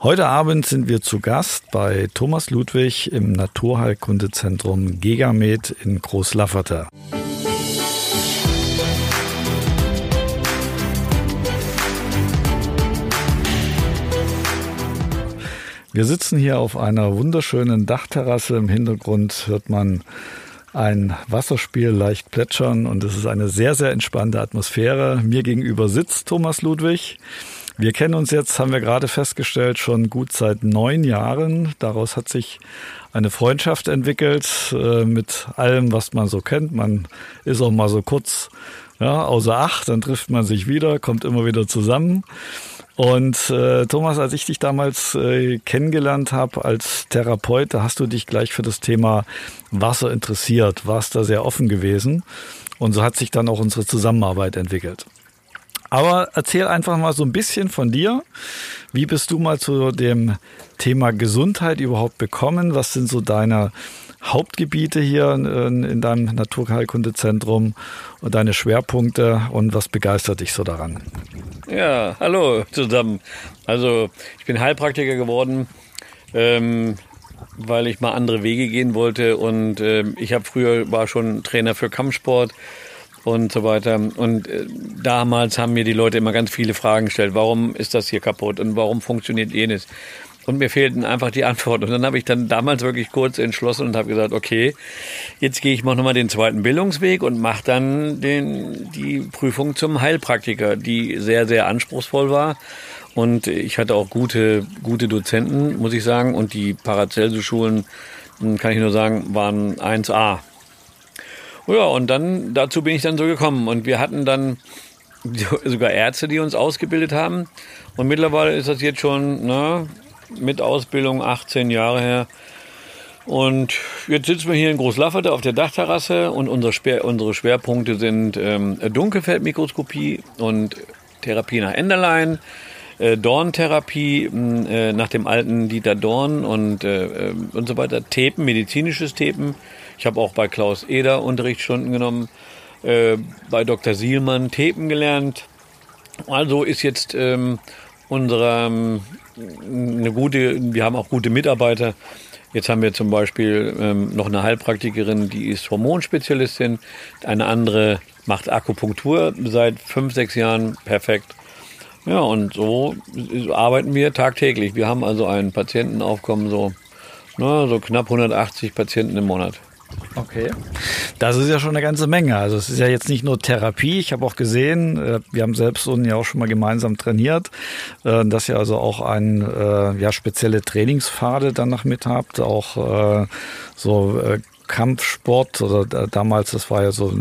Heute Abend sind wir zu Gast bei Thomas Ludwig im Naturheilkundezentrum Gegamed in Großlafferter. Wir sitzen hier auf einer wunderschönen Dachterrasse. Im Hintergrund hört man ein Wasserspiel leicht plätschern und es ist eine sehr, sehr entspannte Atmosphäre. Mir gegenüber sitzt Thomas Ludwig. Wir kennen uns jetzt, haben wir gerade festgestellt, schon gut seit neun Jahren. Daraus hat sich eine Freundschaft entwickelt äh, mit allem, was man so kennt. Man ist auch mal so kurz ja, außer Acht, dann trifft man sich wieder, kommt immer wieder zusammen. Und äh, Thomas, als ich dich damals äh, kennengelernt habe als Therapeut, da hast du dich gleich für das Thema Wasser interessiert, warst da sehr offen gewesen. Und so hat sich dann auch unsere Zusammenarbeit entwickelt. Aber erzähl einfach mal so ein bisschen von dir. Wie bist du mal zu dem Thema Gesundheit überhaupt bekommen? Was sind so deine Hauptgebiete hier in, in deinem Naturheilkundezentrum und deine Schwerpunkte und was begeistert dich so daran? Ja, hallo zusammen. Also ich bin Heilpraktiker geworden, ähm, weil ich mal andere Wege gehen wollte und äh, ich habe früher war schon Trainer für Kampfsport und so weiter. Und äh, damals haben mir die Leute immer ganz viele Fragen gestellt. Warum ist das hier kaputt und warum funktioniert jenes? Und mir fehlten einfach die Antworten. Und dann habe ich dann damals wirklich kurz entschlossen und habe gesagt, okay, jetzt gehe ich mal nochmal den zweiten Bildungsweg und mache dann den, die Prüfung zum Heilpraktiker, die sehr, sehr anspruchsvoll war. Und ich hatte auch gute, gute Dozenten, muss ich sagen. Und die Paracelsus-Schulen, hm, kann ich nur sagen, waren 1A. Ja, und dann, dazu bin ich dann so gekommen. Und wir hatten dann sogar Ärzte, die uns ausgebildet haben. Und mittlerweile ist das jetzt schon na, mit Ausbildung 18 Jahre her. Und jetzt sitzen wir hier in Großlafferte auf der Dachterrasse und unsere, Schwer, unsere Schwerpunkte sind ähm, Dunkelfeldmikroskopie und Therapie nach Enderlein, äh, Dorntherapie äh, nach dem alten Dieter Dorn und, äh, ähm, und so weiter, Tepen, medizinisches Tepen ich habe auch bei Klaus Eder Unterrichtsstunden genommen, äh, bei Dr. Sielmann Tepen gelernt. Also ist jetzt ähm, unsere ähm, eine gute, wir haben auch gute Mitarbeiter. Jetzt haben wir zum Beispiel ähm, noch eine Heilpraktikerin, die ist Hormonspezialistin. Eine andere macht Akupunktur seit fünf, sechs Jahren perfekt. Ja, und so arbeiten wir tagtäglich. Wir haben also ein Patientenaufkommen so, na, so knapp 180 Patienten im Monat. Okay. Das ist ja schon eine ganze Menge. Also es ist ja jetzt nicht nur Therapie. Ich habe auch gesehen, äh, wir haben selbst so ja auch schon mal gemeinsam trainiert, äh, dass ihr also auch ein äh, ja spezielle Trainingspfade danach mit habt, auch so Kampfsport oder damals, das war ja so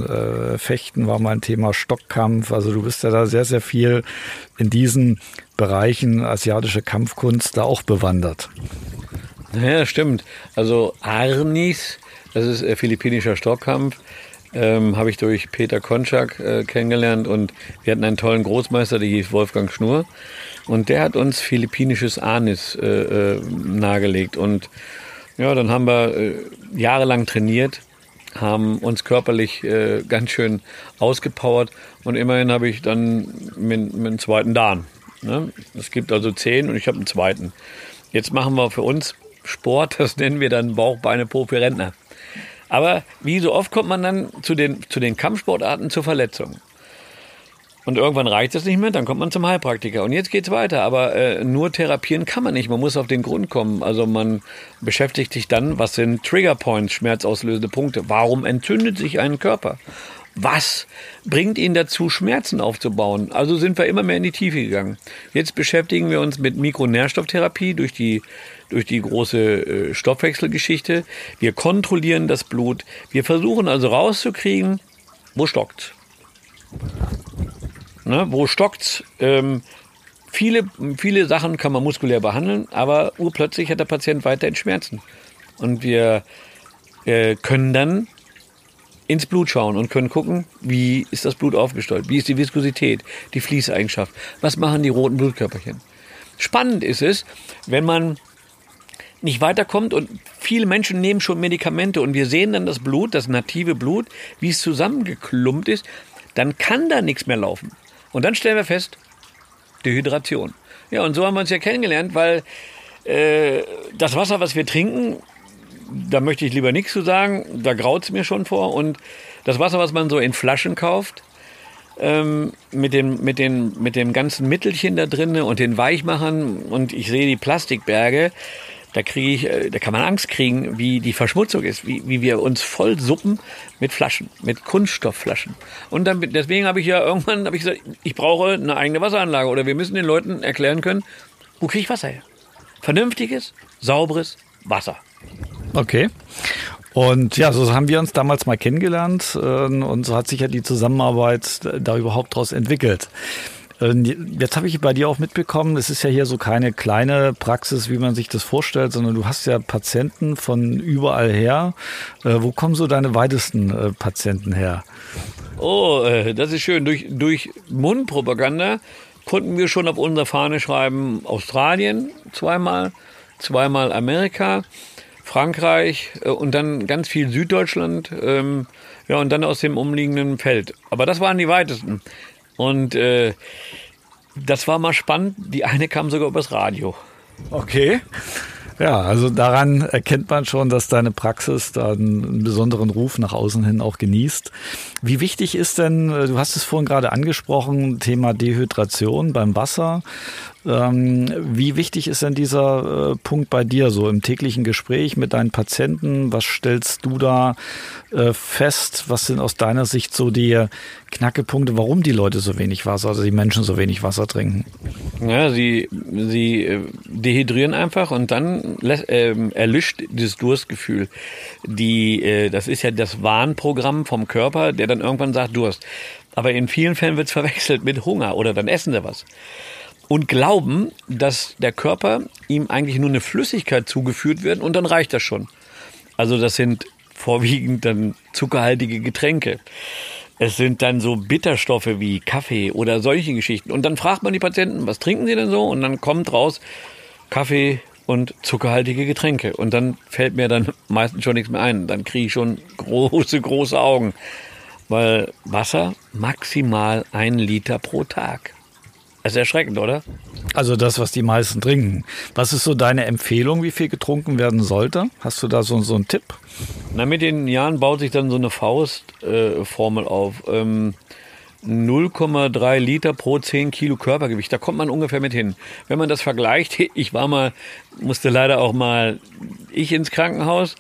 Fechten war mein Thema, Stockkampf. Also du bist ja da sehr, sehr viel in diesen Bereichen asiatische Kampfkunst da auch bewandert. Ja, stimmt. Also Arnis das ist äh, philippinischer Stockkampf. Ähm, habe ich durch Peter Konczak äh, kennengelernt und wir hatten einen tollen Großmeister, der hieß Wolfgang Schnur und der hat uns philippinisches Anis äh, äh, nahegelegt und ja, dann haben wir äh, jahrelang trainiert, haben uns körperlich äh, ganz schön ausgepowert und immerhin habe ich dann mit, mit zweiten Dan. Ne? Es gibt also zehn und ich habe einen zweiten. Jetzt machen wir für uns Sport, das nennen wir dann Bauch, Beine, Po für Rentner. Aber wie so oft kommt man dann zu den, zu den Kampfsportarten zur Verletzung. Und irgendwann reicht es nicht mehr, dann kommt man zum Heilpraktiker. Und jetzt geht's weiter. Aber äh, nur therapieren kann man nicht. Man muss auf den Grund kommen. Also man beschäftigt sich dann, was sind Trigger Points, schmerzauslösende Punkte? Warum entzündet sich ein Körper? Was bringt ihn dazu, Schmerzen aufzubauen? Also sind wir immer mehr in die Tiefe gegangen. Jetzt beschäftigen wir uns mit Mikronährstofftherapie durch die durch die große äh, Stoffwechselgeschichte. Wir kontrollieren das Blut. Wir versuchen also rauszukriegen, wo stockt's. Ne, wo stockt's? Ähm, viele, viele Sachen kann man muskulär behandeln, aber urplötzlich hat der Patient weiterhin Schmerzen. Und wir äh, können dann ins Blut schauen und können gucken, wie ist das Blut aufgestellt, wie ist die Viskosität, die Fließeigenschaft, was machen die roten Blutkörperchen. Spannend ist es, wenn man nicht weiterkommt und viele Menschen nehmen schon Medikamente und wir sehen dann das Blut, das native Blut, wie es zusammengeklumpt ist, dann kann da nichts mehr laufen. Und dann stellen wir fest, Dehydration. Ja, und so haben wir uns ja kennengelernt, weil äh, das Wasser, was wir trinken, da möchte ich lieber nichts zu sagen, da graut es mir schon vor. Und das Wasser, was man so in Flaschen kauft, ähm, mit, dem, mit, den, mit dem ganzen Mittelchen da drin und den Weichmachern und ich sehe die Plastikberge, da kriege ich, äh, da kann man Angst kriegen, wie die Verschmutzung ist, wie, wie wir uns voll suppen mit Flaschen, mit Kunststoffflaschen. Und dann, deswegen habe ich ja irgendwann habe ich gesagt, ich brauche eine eigene Wasseranlage oder wir müssen den Leuten erklären können, wo kriege ich Wasser her? Vernünftiges, sauberes Wasser. Okay. Und ja, so haben wir uns damals mal kennengelernt äh, und so hat sich ja die Zusammenarbeit da überhaupt daraus entwickelt. Äh, jetzt habe ich bei dir auch mitbekommen, es ist ja hier so keine kleine Praxis, wie man sich das vorstellt, sondern du hast ja Patienten von überall her. Äh, wo kommen so deine weitesten Patienten her? Oh, das ist schön. Durch, durch Mundpropaganda konnten wir schon auf unserer Fahne schreiben Australien zweimal, zweimal Amerika. Frankreich äh, und dann ganz viel Süddeutschland, ähm, ja, und dann aus dem umliegenden Feld. Aber das waren die weitesten. Und äh, das war mal spannend. Die eine kam sogar übers Radio. Okay. Ja, also daran erkennt man schon, dass deine Praxis da einen besonderen Ruf nach außen hin auch genießt. Wie wichtig ist denn, äh, du hast es vorhin gerade angesprochen, Thema Dehydration beim Wasser. Ähm, wie wichtig ist denn dieser äh, Punkt bei dir so im täglichen Gespräch mit deinen Patienten? Was stellst du da äh, fest? Was sind aus deiner Sicht so die Knackepunkte, warum die Leute so wenig Wasser, also die Menschen so wenig Wasser trinken? Ja, sie, sie äh, dehydrieren einfach und dann äh, erlischt dieses Durstgefühl. Die, äh, das ist ja das Warnprogramm vom Körper, der dann irgendwann sagt Durst. Aber in vielen Fällen wird es verwechselt mit Hunger oder dann essen sie was und glauben, dass der Körper ihm eigentlich nur eine Flüssigkeit zugeführt wird und dann reicht das schon. Also das sind vorwiegend dann zuckerhaltige Getränke. Es sind dann so Bitterstoffe wie Kaffee oder solche Geschichten. Und dann fragt man die Patienten, was trinken sie denn so? Und dann kommt raus Kaffee und zuckerhaltige Getränke. Und dann fällt mir dann meistens schon nichts mehr ein. Dann kriege ich schon große, große Augen. Weil Wasser maximal ein Liter pro Tag. Das ist erschreckend, oder? Also das, was die meisten trinken. Was ist so deine Empfehlung, wie viel getrunken werden sollte? Hast du da so, so einen Tipp? Na, mit den Jahren baut sich dann so eine Faustformel äh, auf. Ähm, 0,3 Liter pro 10 Kilo Körpergewicht. Da kommt man ungefähr mit hin. Wenn man das vergleicht, ich war mal, musste leider auch mal ich ins Krankenhaus.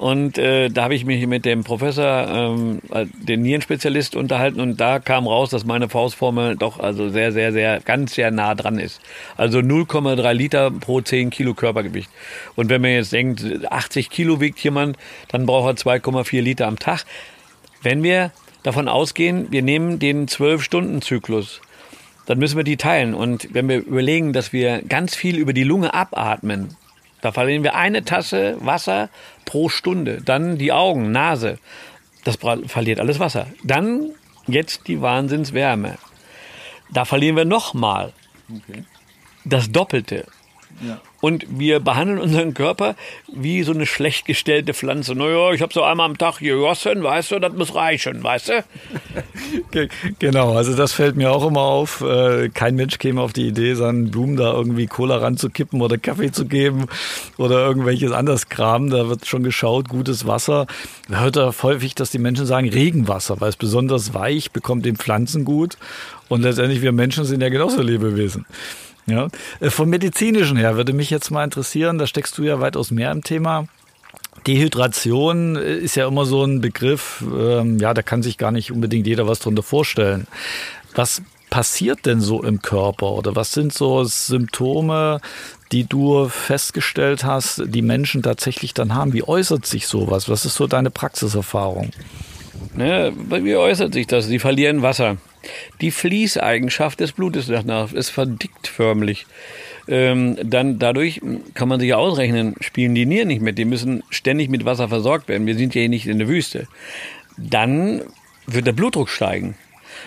Und äh, da habe ich mich mit dem Professor, ähm, den Nierenspezialist, unterhalten und da kam raus, dass meine Faustformel doch also sehr, sehr, sehr, ganz sehr nah dran ist. Also 0,3 Liter pro 10 Kilo Körpergewicht. Und wenn man jetzt denkt, 80 Kilo wiegt jemand, dann braucht er 2,4 Liter am Tag. Wenn wir davon ausgehen, wir nehmen den 12-Stunden-Zyklus, dann müssen wir die teilen. Und wenn wir überlegen, dass wir ganz viel über die Lunge abatmen, da verlieren wir eine Tasse Wasser pro Stunde. Dann die Augen, Nase. Das verliert alles Wasser. Dann jetzt die Wahnsinnswärme. Da verlieren wir nochmal okay. das Doppelte. Ja. Und wir behandeln unseren Körper wie so eine schlecht gestellte Pflanze. Naja, ich habe so einmal am Tag gegossen, weißt du, das muss reichen, weißt du? genau, also das fällt mir auch immer auf. Äh, kein Mensch käme auf die Idee, seinen Blumen da irgendwie Cola ranzukippen oder Kaffee zu geben oder irgendwelches anderes Kram. Da wird schon geschaut, gutes Wasser. Da hört er häufig, dass die Menschen sagen Regenwasser, weil es besonders weich, bekommt den Pflanzen gut. Und letztendlich wir Menschen sind ja genauso Lebewesen. Ja. Äh, vom medizinischen her würde mich jetzt mal interessieren, da steckst du ja weitaus mehr im Thema. Dehydration äh, ist ja immer so ein Begriff, ähm, ja, da kann sich gar nicht unbedingt jeder was drunter vorstellen. Was passiert denn so im Körper oder was sind so Symptome, die du festgestellt hast, die Menschen tatsächlich dann haben? Wie äußert sich sowas? Was ist so deine Praxiserfahrung? Ne, wie äußert sich das? Sie verlieren Wasser. Die Fließeigenschaft des Blutes danach ist verdickt förmlich. Ähm, dann dadurch kann man sich ja ausrechnen, spielen die Nieren nicht mit. Die müssen ständig mit Wasser versorgt werden. Wir sind ja hier nicht in der Wüste. Dann wird der Blutdruck steigen.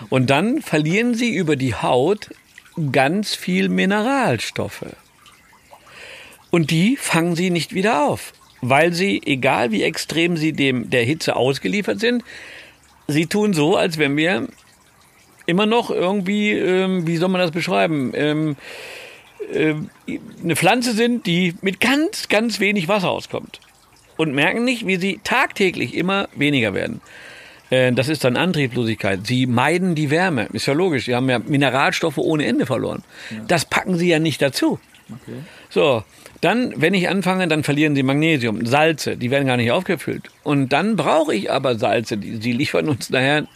Und dann verlieren sie über die Haut ganz viel Mineralstoffe. Und die fangen sie nicht wieder auf, weil sie, egal wie extrem sie dem der Hitze ausgeliefert sind, sie tun so, als wenn wir immer noch irgendwie, ähm, wie soll man das beschreiben? Ähm, äh, eine Pflanze sind, die mit ganz, ganz wenig Wasser auskommt. Und merken nicht, wie sie tagtäglich immer weniger werden. Äh, das ist dann Antriebslosigkeit. Sie meiden die Wärme. Ist ja logisch. Sie haben ja Mineralstoffe ohne Ende verloren. Ja. Das packen sie ja nicht dazu. Okay. So, dann, wenn ich anfange, dann verlieren sie Magnesium, Salze, die werden gar nicht aufgefüllt. Und dann brauche ich aber Salze, die, sie liefern uns nachher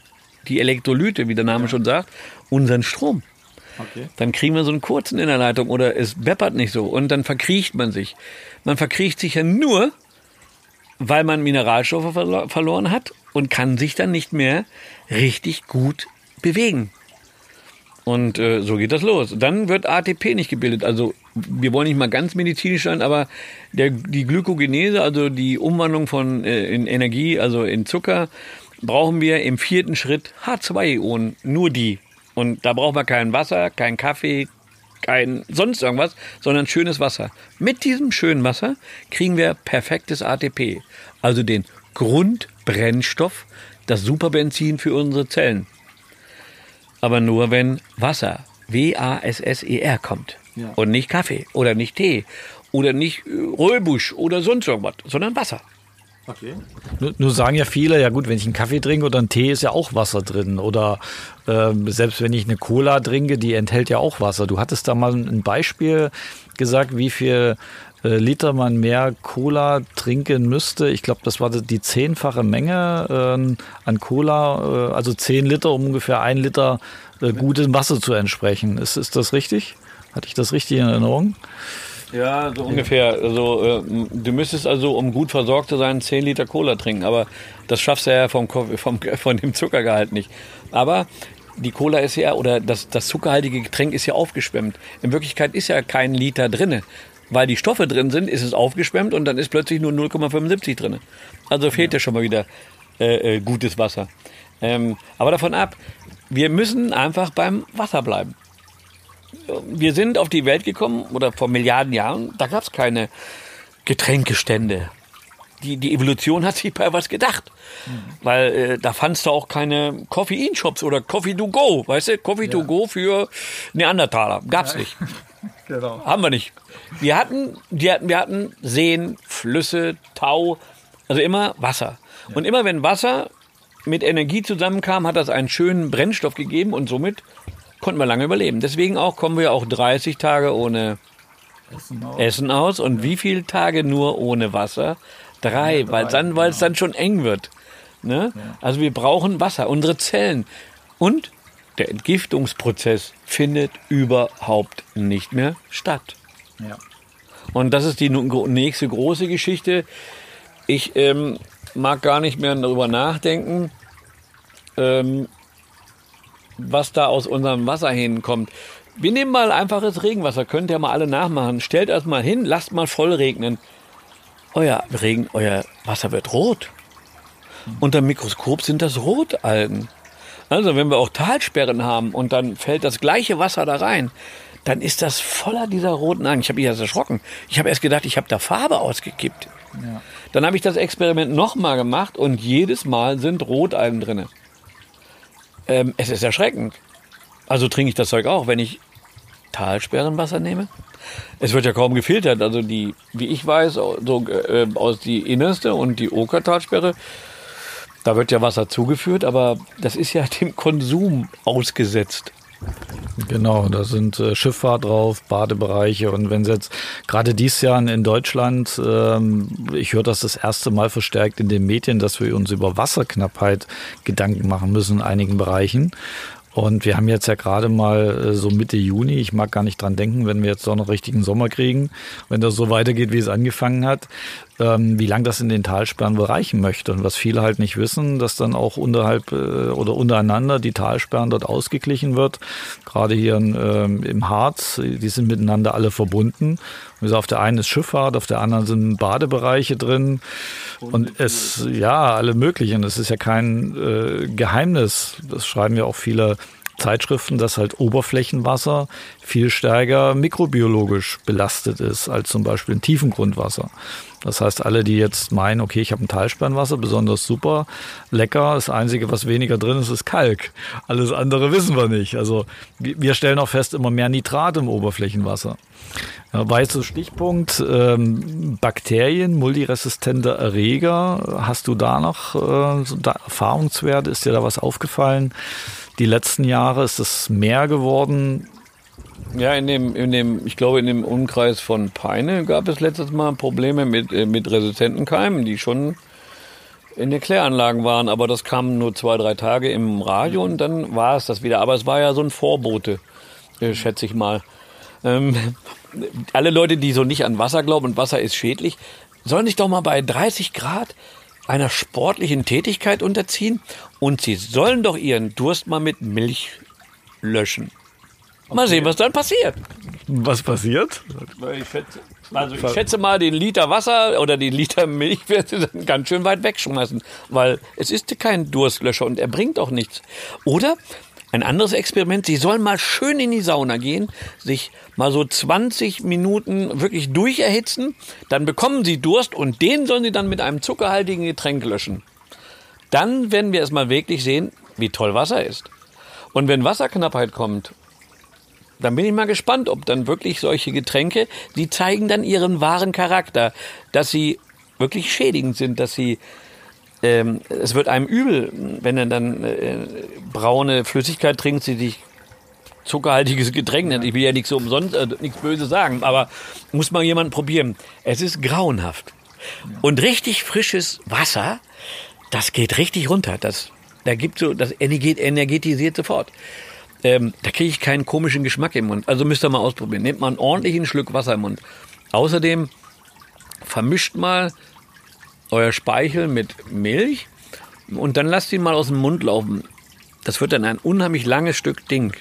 die Elektrolyte, wie der Name ja. schon sagt, unseren Strom. Okay. Dann kriegen wir so einen kurzen in der Leitung oder es beppert nicht so und dann verkriecht man sich. Man verkriecht sich ja nur, weil man Mineralstoffe verlo verloren hat und kann sich dann nicht mehr richtig gut bewegen. Und äh, so geht das los. Dann wird ATP nicht gebildet. Also wir wollen nicht mal ganz medizinisch sein, aber der, die Glykogenese, also die Umwandlung von äh, in Energie, also in Zucker, brauchen wir im vierten Schritt H2-Ionen. Nur die. Und da brauchen wir kein Wasser, kein Kaffee, kein sonst irgendwas, sondern schönes Wasser. Mit diesem schönen Wasser kriegen wir perfektes ATP, also den Grundbrennstoff, das Superbenzin für unsere Zellen. Aber nur wenn Wasser, W-A-S-S-E-R kommt ja. und nicht Kaffee oder nicht Tee oder nicht Röbusch oder sonst irgendwas, sondern Wasser. Okay. Nur, nur, sagen ja viele, ja gut, wenn ich einen Kaffee trinke oder einen Tee, ist ja auch Wasser drin. Oder äh, selbst wenn ich eine Cola trinke, die enthält ja auch Wasser. Du hattest da mal ein Beispiel gesagt, wie viel äh, Liter man mehr Cola trinken müsste. Ich glaube, das war die zehnfache Menge äh, an Cola, äh, also zehn Liter, um ungefähr ein Liter äh, gutem Wasser zu entsprechen. Ist, ist das richtig? Hatte ich das richtig in Erinnerung? Ja, so ungefähr. Also, äh, du müsstest also, um gut versorgt zu sein, 10 Liter Cola trinken. Aber das schaffst du ja vom, vom, von dem Zuckergehalt nicht. Aber die Cola ist ja, oder das, das zuckerhaltige Getränk ist ja aufgeschwemmt. In Wirklichkeit ist ja kein Liter drinne. Weil die Stoffe drin sind, ist es aufgeschwemmt und dann ist plötzlich nur 0,75 drin. Also fehlt ja, ja schon mal wieder äh, äh, gutes Wasser. Ähm, aber davon ab, wir müssen einfach beim Wasser bleiben wir sind auf die Welt gekommen, oder vor Milliarden Jahren, da gab es keine Getränkestände. Die, die Evolution hat sich bei was gedacht. Mhm. Weil äh, da fandst du auch keine Koffeinshops oder Coffee to go, weißt du? Coffee ja. to go für Neandertaler. Gab's ja. nicht. genau. Haben wir nicht. Wir hatten, die hatten, wir hatten Seen, Flüsse, Tau, also immer Wasser. Ja. Und immer wenn Wasser mit Energie zusammenkam, hat das einen schönen Brennstoff gegeben und somit konnten wir lange überleben. Deswegen auch kommen wir auch 30 Tage ohne Essen aus. Essen aus. Und wie viele Tage nur ohne Wasser? Drei, ja, weil dann, weil es genau. dann schon eng wird. Ne? Ja. Also wir brauchen Wasser, unsere Zellen. Und der Entgiftungsprozess findet überhaupt nicht mehr statt. Ja. Und das ist die nächste große Geschichte. Ich ähm, mag gar nicht mehr darüber nachdenken. Ähm, was da aus unserem Wasserhähnen kommt. Wir nehmen mal einfaches Regenwasser, könnt ihr mal alle nachmachen. Stellt das mal hin, lasst mal voll regnen. Euer Regen, euer Wasser wird rot. Unter dem Mikroskop sind das Rotalgen. Also wenn wir auch Talsperren haben und dann fällt das gleiche Wasser da rein, dann ist das voller dieser roten Algen. Ich habe mich erst erschrocken. Ich habe erst gedacht, ich habe da Farbe ausgekippt. Ja. Dann habe ich das Experiment nochmal gemacht und jedes Mal sind Rotalgen drinne. Ähm, es ist erschreckend. Also trinke ich das Zeug auch, wenn ich Talsperrenwasser nehme. Es wird ja kaum gefiltert. Also die, wie ich weiß, so, äh, aus die innerste und die Okertalsperre, da wird ja Wasser zugeführt, aber das ist ja dem Konsum ausgesetzt. Genau, da sind äh, Schifffahrt drauf, Badebereiche und wenn jetzt gerade dieses Jahr in Deutschland, ähm, ich höre das das erste Mal verstärkt in den Medien, dass wir uns über Wasserknappheit Gedanken machen müssen in einigen Bereichen. Und wir haben jetzt ja gerade mal äh, so Mitte Juni, ich mag gar nicht dran denken, wenn wir jetzt doch noch richtigen Sommer kriegen, wenn das so weitergeht, wie es angefangen hat, ähm, wie lang das in den Talsperren reichen möchte. Und was viele halt nicht wissen, dass dann auch unterhalb äh, oder untereinander die Talsperren dort ausgeglichen wird. Gerade hier ähm, im Harz, die sind miteinander alle verbunden. Also auf der einen ist Schifffahrt, auf der anderen sind Badebereiche drin. Und es, ja, alle möglichen. Es ist ja kein äh, Geheimnis. Das schreiben ja auch viele Zeitschriften, dass halt Oberflächenwasser viel stärker mikrobiologisch belastet ist als zum Beispiel ein Tiefengrundwasser. Das heißt, alle, die jetzt meinen, okay, ich habe ein Talsperrenwasser, besonders super, lecker, das Einzige, was weniger drin ist, ist Kalk. Alles andere wissen wir nicht. Also wir stellen auch fest, immer mehr Nitrat im Oberflächenwasser. Weißer Stichpunkt, ähm, Bakterien, multiresistente Erreger. Hast du da noch äh, da Erfahrungswerte? Ist dir da was aufgefallen? Die letzten Jahre ist es mehr geworden. Ja, in dem, in dem, ich glaube, in dem Umkreis von Peine gab es letztes Mal Probleme mit, äh, mit resistenten Keimen, die schon in den Kläranlagen waren, aber das kam nur zwei, drei Tage im Radio und dann war es das wieder. Aber es war ja so ein Vorbote, äh, schätze ich mal. Ähm, alle Leute, die so nicht an Wasser glauben und Wasser ist schädlich, sollen sich doch mal bei 30 Grad einer sportlichen Tätigkeit unterziehen und sie sollen doch ihren Durst mal mit Milch löschen. Mal okay. sehen, was dann passiert. Was passiert? Ich schätze, also ich schätze mal, den Liter Wasser oder den Liter Milch wird sie dann ganz schön weit wegschmeißen, weil es ist kein Durstlöscher und er bringt auch nichts. Oder ein anderes Experiment, Sie sollen mal schön in die Sauna gehen, sich mal so 20 Minuten wirklich durcherhitzen, dann bekommen Sie Durst und den sollen Sie dann mit einem zuckerhaltigen Getränk löschen. Dann werden wir erstmal wirklich sehen, wie toll Wasser ist. Und wenn Wasserknappheit kommt, dann bin ich mal gespannt, ob dann wirklich solche Getränke, die zeigen dann ihren wahren Charakter, dass sie wirklich schädigend sind, dass sie ähm, es wird einem übel, wenn er dann äh, braune Flüssigkeit trinkt, die sich zuckerhaltiges Getränk nennt. Ich will ja nichts so umsonst, äh, nichts Böses sagen, aber muss mal jemand probieren. Es ist grauenhaft. Und richtig frisches Wasser, das geht richtig runter. Das, da gibt so, das energetisiert sofort. Ähm, da kriege ich keinen komischen Geschmack im Mund. Also müsst ihr mal ausprobieren. Nehmt mal einen ordentlichen Schluck Wasser im Mund. Außerdem vermischt mal euer Speichel mit Milch und dann lasst ihn mal aus dem Mund laufen. Das wird dann ein unheimlich langes Stück Ding.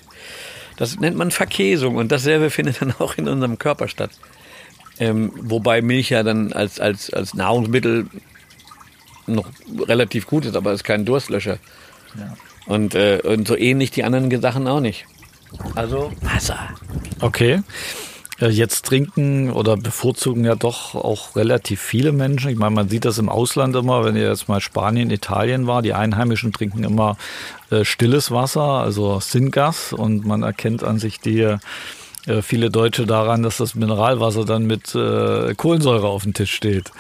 Das nennt man Verkäsung und dasselbe findet dann auch in unserem Körper statt. Ähm, wobei Milch ja dann als, als, als Nahrungsmittel noch relativ gut ist, aber es ist kein Durstlöscher. Ja. Und, äh, und so ähnlich die anderen Sachen auch nicht. Also Wasser. Okay. Äh, jetzt trinken oder bevorzugen ja doch auch relativ viele Menschen. Ich meine, man sieht das im Ausland immer, wenn ihr jetzt mal Spanien, Italien war, die Einheimischen trinken immer äh, stilles Wasser, also Syngas und man erkennt an sich die äh, viele Deutsche daran, dass das Mineralwasser dann mit Kohlensäure auf dem Tisch steht.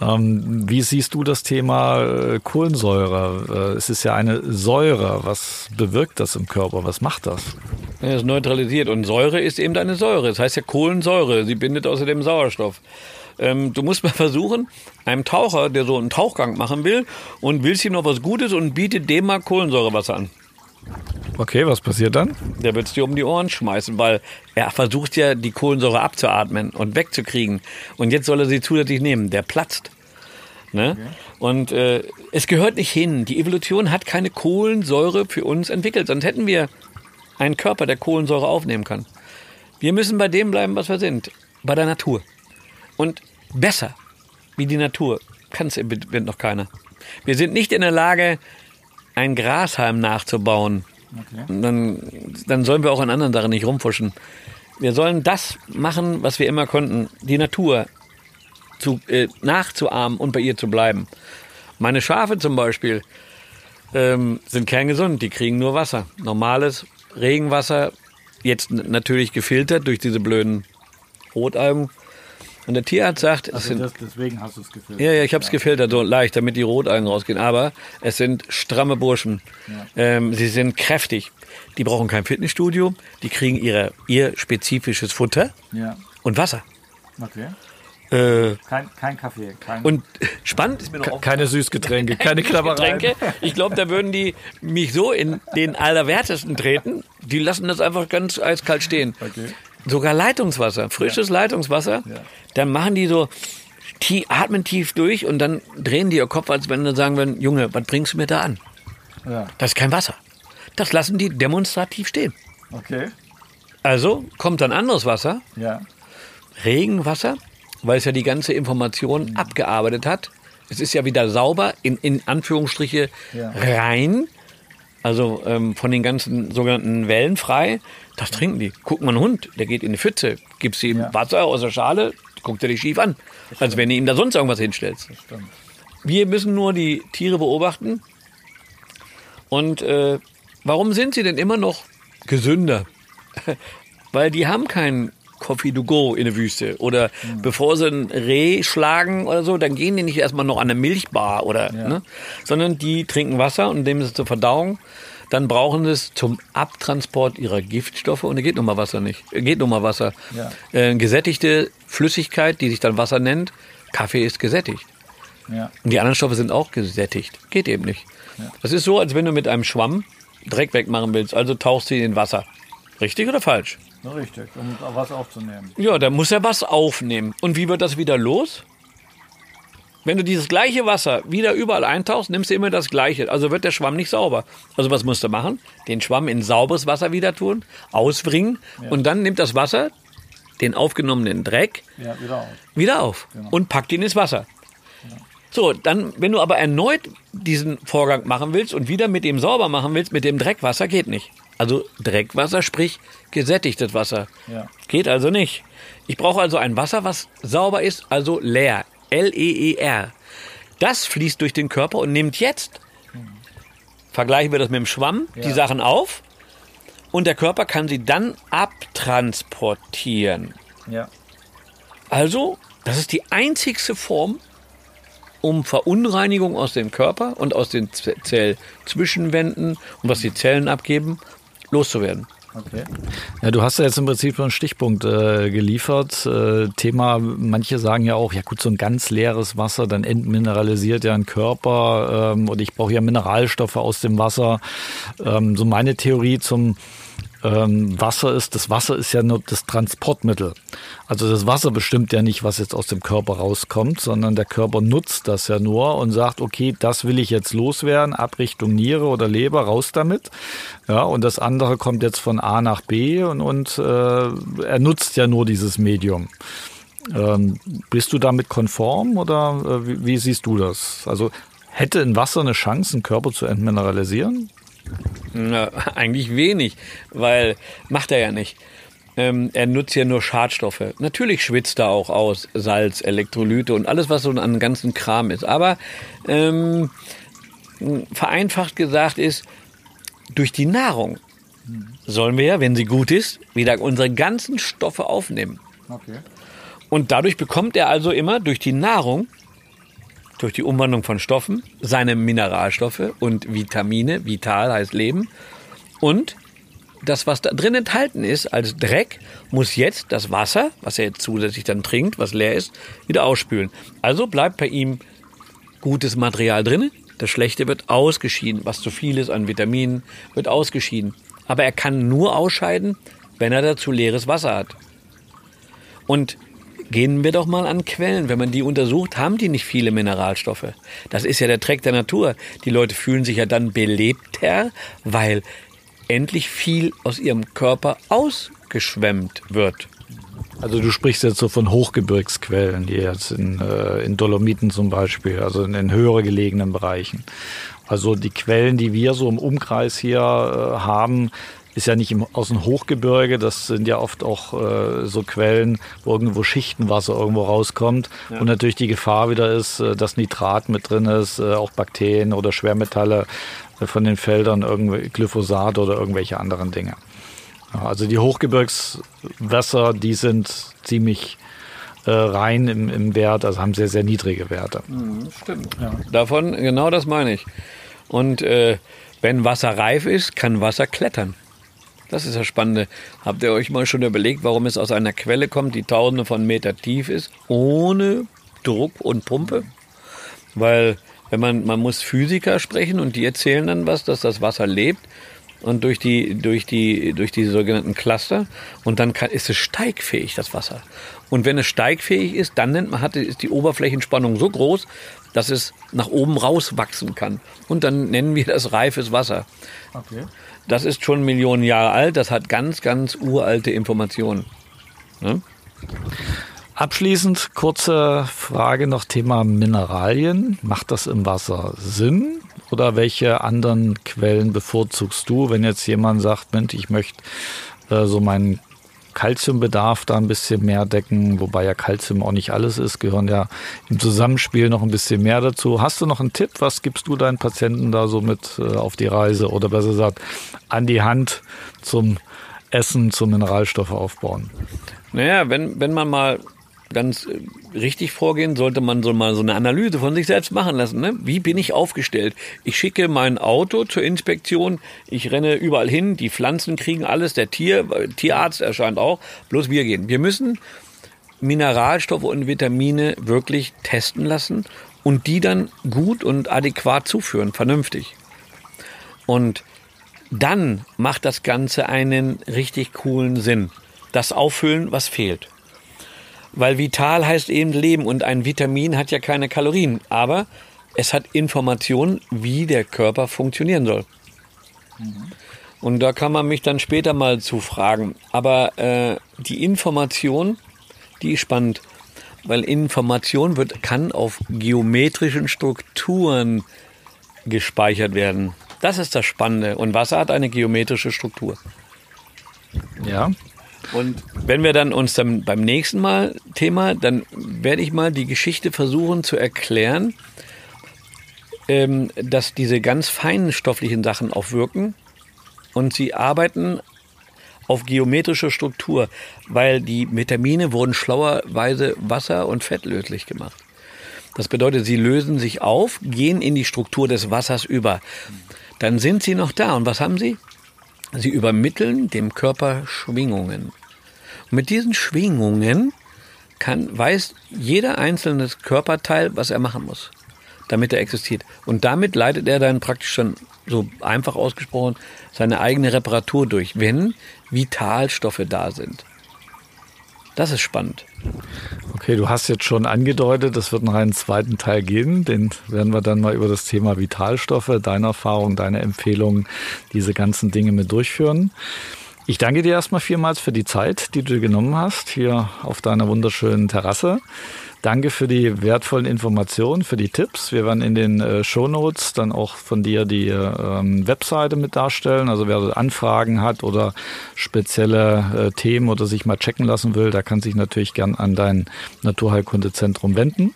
Ähm, wie siehst du das Thema Kohlensäure? Es ist ja eine Säure. Was bewirkt das im Körper? Was macht das? Es ist neutralisiert und Säure ist eben eine Säure. Das heißt ja Kohlensäure. Sie bindet außerdem Sauerstoff. Ähm, du musst mal versuchen, einem Taucher, der so einen Tauchgang machen will und willst ihm noch was Gutes und bietet dem mal Kohlensäurewasser an. Okay, was passiert dann? Der wird es dir um die Ohren schmeißen, weil er versucht ja, die Kohlensäure abzuatmen und wegzukriegen. Und jetzt soll er sie zusätzlich nehmen. Der platzt. Ne? Okay. Und äh, es gehört nicht hin. Die Evolution hat keine Kohlensäure für uns entwickelt. Sonst hätten wir einen Körper, der Kohlensäure aufnehmen kann. Wir müssen bei dem bleiben, was wir sind. Bei der Natur. Und besser wie die Natur kann es im Moment noch keiner. Wir sind nicht in der Lage, ein Grashalm nachzubauen. Okay. Dann, dann sollen wir auch an anderen Sachen nicht rumfuschen. Wir sollen das machen, was wir immer konnten, die Natur zu, äh, nachzuahmen und bei ihr zu bleiben. Meine Schafe zum Beispiel ähm, sind kerngesund, die kriegen nur Wasser. Normales Regenwasser, jetzt natürlich gefiltert durch diese blöden Rotalgen. Und der Tierarzt sagt, also sind, das, deswegen hast du es gefiltert. Ja, ja, ich habe es ja. gefiltert, so leicht, damit die Rotalgen rausgehen. Aber es sind stramme Burschen. Ja. Ähm, sie sind kräftig. Die brauchen kein Fitnessstudio. Die kriegen ihre, ihr spezifisches Futter ja. und Wasser. Okay. Äh, kein, kein Kaffee. Kein und spannend ist mir noch Keine Süßgetränke, keine Knabbereien. Ich glaube, da würden die mich so in den Allerwertesten treten. Die lassen das einfach ganz eiskalt stehen. Okay. Sogar Leitungswasser, frisches ja. Leitungswasser. Ja. Dann machen die so, die atmen tief durch und dann drehen die ihr Kopf, als wenn sie sagen würden, Junge, was bringst du mir da an? Ja. Das ist kein Wasser. Das lassen die demonstrativ stehen. Okay. Also kommt dann anderes Wasser. Ja. Regenwasser weil es ja die ganze Information mhm. abgearbeitet hat. Es ist ja wieder sauber, in, in Anführungsstriche ja. rein. also ähm, von den ganzen sogenannten Wellen frei. Das trinken die. Guck mal, ein Hund, der geht in die Pfütze, gibst ihm Ja. Wasser aus der Schale, guckt er dich schief an. Als wenn du ihm da sonst irgendwas hinstellst. Wir müssen nur die Tiere beobachten. Und äh, warum sind sie denn immer noch gesünder? Weil die haben keinen Coffee to go in der Wüste. Oder bevor sie ein Reh schlagen oder so, dann gehen die nicht erstmal noch an eine Milchbar oder, Ja. ne? sondern die trinken Wasser und nehmen es zur Verdauung. Dann brauchen sie es zum Abtransport ihrer Giftstoffe und da geht nun mal Wasser nicht. Geht nun mal Wasser. Ja. Äh, gesättigte Flüssigkeit, die sich dann Wasser nennt. Kaffee ist gesättigt. Ja. Und die anderen Stoffe sind auch gesättigt. Geht eben nicht. Das ist so, als wenn du mit einem Schwamm Dreck wegmachen willst. Also tauchst du ihn in Wasser. Richtig oder falsch? Richtig, um was aufzunehmen. Ja, da muss er was aufnehmen. Und wie wird das wieder los? Wenn du dieses gleiche Wasser wieder überall eintauchst, nimmst du immer das gleiche. Also wird der Schwamm nicht sauber. Also was musst du machen? Den Schwamm in sauberes Wasser wieder tun, ausbringen und dann nimmt das Wasser den aufgenommenen Dreck Ja, wieder auf. wieder auf und packt ihn ins Wasser. So, dann, wenn du aber erneut diesen Vorgang machen willst und wieder mit dem sauber machen willst, mit dem Dreckwasser, geht nicht. Also Dreckwasser, sprich gesättigtes Wasser. Ja. Geht also nicht. Ich brauche also ein Wasser, was sauber ist, also leer. L-E-E-R. Das fließt durch den Körper und nimmt jetzt, vergleichen wir das mit dem Schwamm, die Ja. Sachen auf und der Körper kann sie dann abtransportieren. Ja. Also, das ist die einzigste Form, um Verunreinigung aus dem Körper und aus den Zellzwischenwänden und was die Zellen abgeben, loszuwerden. Okay. Ja, du hast ja jetzt im Prinzip so einen Stichpunkt äh, geliefert. Äh, Thema, manche sagen ja auch, ja gut, so ein ganz leeres Wasser, dann entmineralisiert ja ein Körper ähm, und ich brauche ja Mineralstoffe aus dem Wasser. Ähm, so meine Theorie zum ähm, Wasser ist, das Wasser ist ja nur das Transportmittel. Also das Wasser bestimmt ja nicht, was jetzt aus dem Körper rauskommt, sondern der Körper nutzt das ja nur und sagt, okay, das will ich jetzt loswerden, ab Richtung Niere oder Leber, raus damit. Ja, und das andere kommt jetzt von A nach B und, und äh, er nutzt ja nur dieses Medium. Ähm, bist du damit konform oder äh, wie, wie siehst du das? Also hätte ein Wasser eine Chance, einen Körper zu entmineralisieren? Na, eigentlich wenig, weil macht er ja nicht. Ähm, er nutzt ja nur Schadstoffe. Natürlich schwitzt er auch aus Salz, Elektrolyte und alles, was so an ganzen Kram ist. Aber ähm, vereinfacht gesagt ist, durch die Nahrung sollen wir ja, wenn sie gut ist, wieder unsere ganzen Stoffe aufnehmen. Okay. Und dadurch bekommt er also immer durch die Nahrung, durch die Umwandlung von Stoffen, seine Mineralstoffe und Vitamine, vital heißt Leben. Und das, was da drin enthalten ist als Dreck, muss jetzt das Wasser, was er jetzt zusätzlich dann trinkt, was leer ist, wieder ausspülen. Also bleibt bei ihm gutes Material drin. Das Schlechte wird ausgeschieden. Was zu viel ist an Vitaminen, wird ausgeschieden. Aber er kann nur ausscheiden, wenn er dazu leeres Wasser hat. Und gehen wir doch mal an Quellen. Wenn man die untersucht, haben die nicht viele Mineralstoffe. Das ist ja der Trick der Natur. Die Leute fühlen sich ja dann belebter, weil endlich viel aus ihrem Körper ausgeschwemmt wird. Also du sprichst jetzt so von Hochgebirgsquellen, die jetzt in, äh, in Dolomiten zum Beispiel, also in, in höhere gelegenen Bereichen. Also die Quellen, die wir so im Umkreis hier äh, haben, ist ja nicht im, aus dem Hochgebirge, das sind ja oft auch äh, so Quellen, wo irgendwo Schichtenwasser irgendwo rauskommt und natürlich die Gefahr wieder ist, äh, dass Nitrat mit drin ist, äh, auch Bakterien oder Schwermetalle äh, von den Feldern, irgendwie Glyphosat oder irgendwelche anderen Dinge. Ja, also die Hochgebirgswässer, die sind ziemlich äh, rein im, im Wert, also haben sehr, sehr niedrige Werte. Stimmt. Davon, genau das meine ich. Und äh, wenn Wasser reif ist, kann Wasser klettern. Das ist das Spannende. Habt ihr euch mal schon überlegt, warum es aus einer Quelle kommt, die tausende von Meter tief ist, ohne Druck und Pumpe? Weil wenn man, man muss Physiker sprechen und die erzählen dann was, dass das Wasser lebt und durch die, durch die, durch die sogenannten Cluster und dann kann, ist es steigfähig, das Wasser. Und wenn es steigfähig ist, dann nennt man, hat, ist die Oberflächenspannung so groß, dass es nach oben rauswachsen kann. Und dann nennen wir das reifes Wasser. Okay. Das ist schon Millionen Jahre alt, das hat ganz, ganz uralte Informationen. Ne? Abschließend kurze Frage noch Thema Mineralien. Macht das im Wasser Sinn? oder welche anderen Quellen bevorzugst du, wenn jetzt jemand sagt, Mensch, ich möchte äh, so meinen Kalziumbedarf da ein bisschen mehr decken, wobei ja Kalzium auch nicht alles ist, gehören ja im Zusammenspiel noch ein bisschen mehr dazu. Hast du noch einen Tipp? Was gibst du deinen Patienten da so mit äh, auf die Reise oder besser gesagt an die Hand zum Essen, zum Mineralstoffe aufbauen? Naja, wenn, wenn man mal ganz äh, richtig vorgehen, sollte man so mal so eine Analyse von sich selbst machen lassen. Ne? Wie bin ich aufgestellt? Ich schicke mein Auto zur Inspektion, ich renne überall hin, die Pflanzen kriegen alles, der Tier, Tierarzt erscheint auch, bloß wir gehen. Wir müssen Mineralstoffe und Vitamine wirklich testen lassen und die dann gut und adäquat zuführen, vernünftig. Und dann macht das Ganze einen richtig coolen Sinn. Das auffüllen, was fehlt. Weil vital heißt eben Leben und ein Vitamin hat ja keine Kalorien, aber es hat Informationen, wie der Körper funktionieren soll. Mhm. Und da kann man mich dann später mal zu fragen. Aber äh, die Information, die ist spannend, weil Information wird, kann auf geometrischen Strukturen gespeichert werden. Das ist das Spannende. Und Wasser hat eine geometrische Struktur. Ja, und wenn wir dann uns dann beim nächsten Mal Thema, dann werde ich mal die Geschichte versuchen zu erklären, ähm, dass diese ganz feinen stofflichen Sachen aufwirken und sie arbeiten auf geometrische Struktur, weil die Vitamine wurden schlauerweise wasser- und fettlöslich gemacht. Das bedeutet, sie lösen sich auf, gehen in die Struktur des Wassers über. Dann sind sie noch da. Und was haben sie? Sie übermitteln dem Körper Schwingungen. Mit diesen Schwingungen kann, weiß jeder einzelne Körperteil, was er machen muss, damit er existiert. Und damit leitet er dann praktisch schon, so einfach ausgesprochen, seine eigene Reparatur durch, wenn Vitalstoffe da sind. Das ist spannend. Okay, du hast jetzt schon angedeutet, es wird noch einen zweiten Teil geben. Den werden wir dann mal über das Thema Vitalstoffe, deine Erfahrung, deine Empfehlungen, diese ganzen Dinge mit durchführen. Ich danke dir erstmal vielmals für die Zeit, die du genommen hast, hier auf deiner wunderschönen Terrasse. Danke für die wertvollen Informationen, für die Tipps. Wir werden in den äh, Show Notes dann auch von dir die ähm, Webseite mit darstellen. Also wer Anfragen hat oder spezielle äh, Themen oder sich mal checken lassen will, der kann sich natürlich gern an dein Naturheilkundezentrum wenden.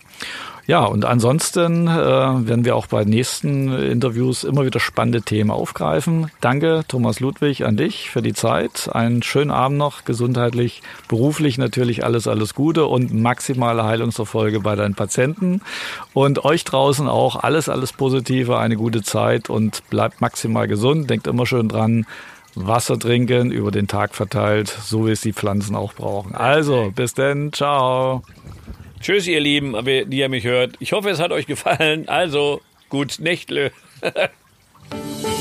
Ja, und ansonsten äh, werden wir auch bei nächsten Interviews immer wieder spannende Themen aufgreifen. Danke, Thomas Ludwig, an dich für die Zeit. Einen schönen Abend noch, gesundheitlich, beruflich natürlich alles, alles Gute und maximale Heilungserfolge bei deinen Patienten. Und euch draußen auch alles, alles Positive, eine gute Zeit und bleibt maximal gesund. Denkt immer schön dran. Wasser trinken, über den Tag verteilt, so wie es die Pflanzen auch brauchen. Also, bis denn, ciao. Tschüss, ihr Lieben, die ihr mich hört. Ich hoffe, es hat euch gefallen. Also, gut Nächtle.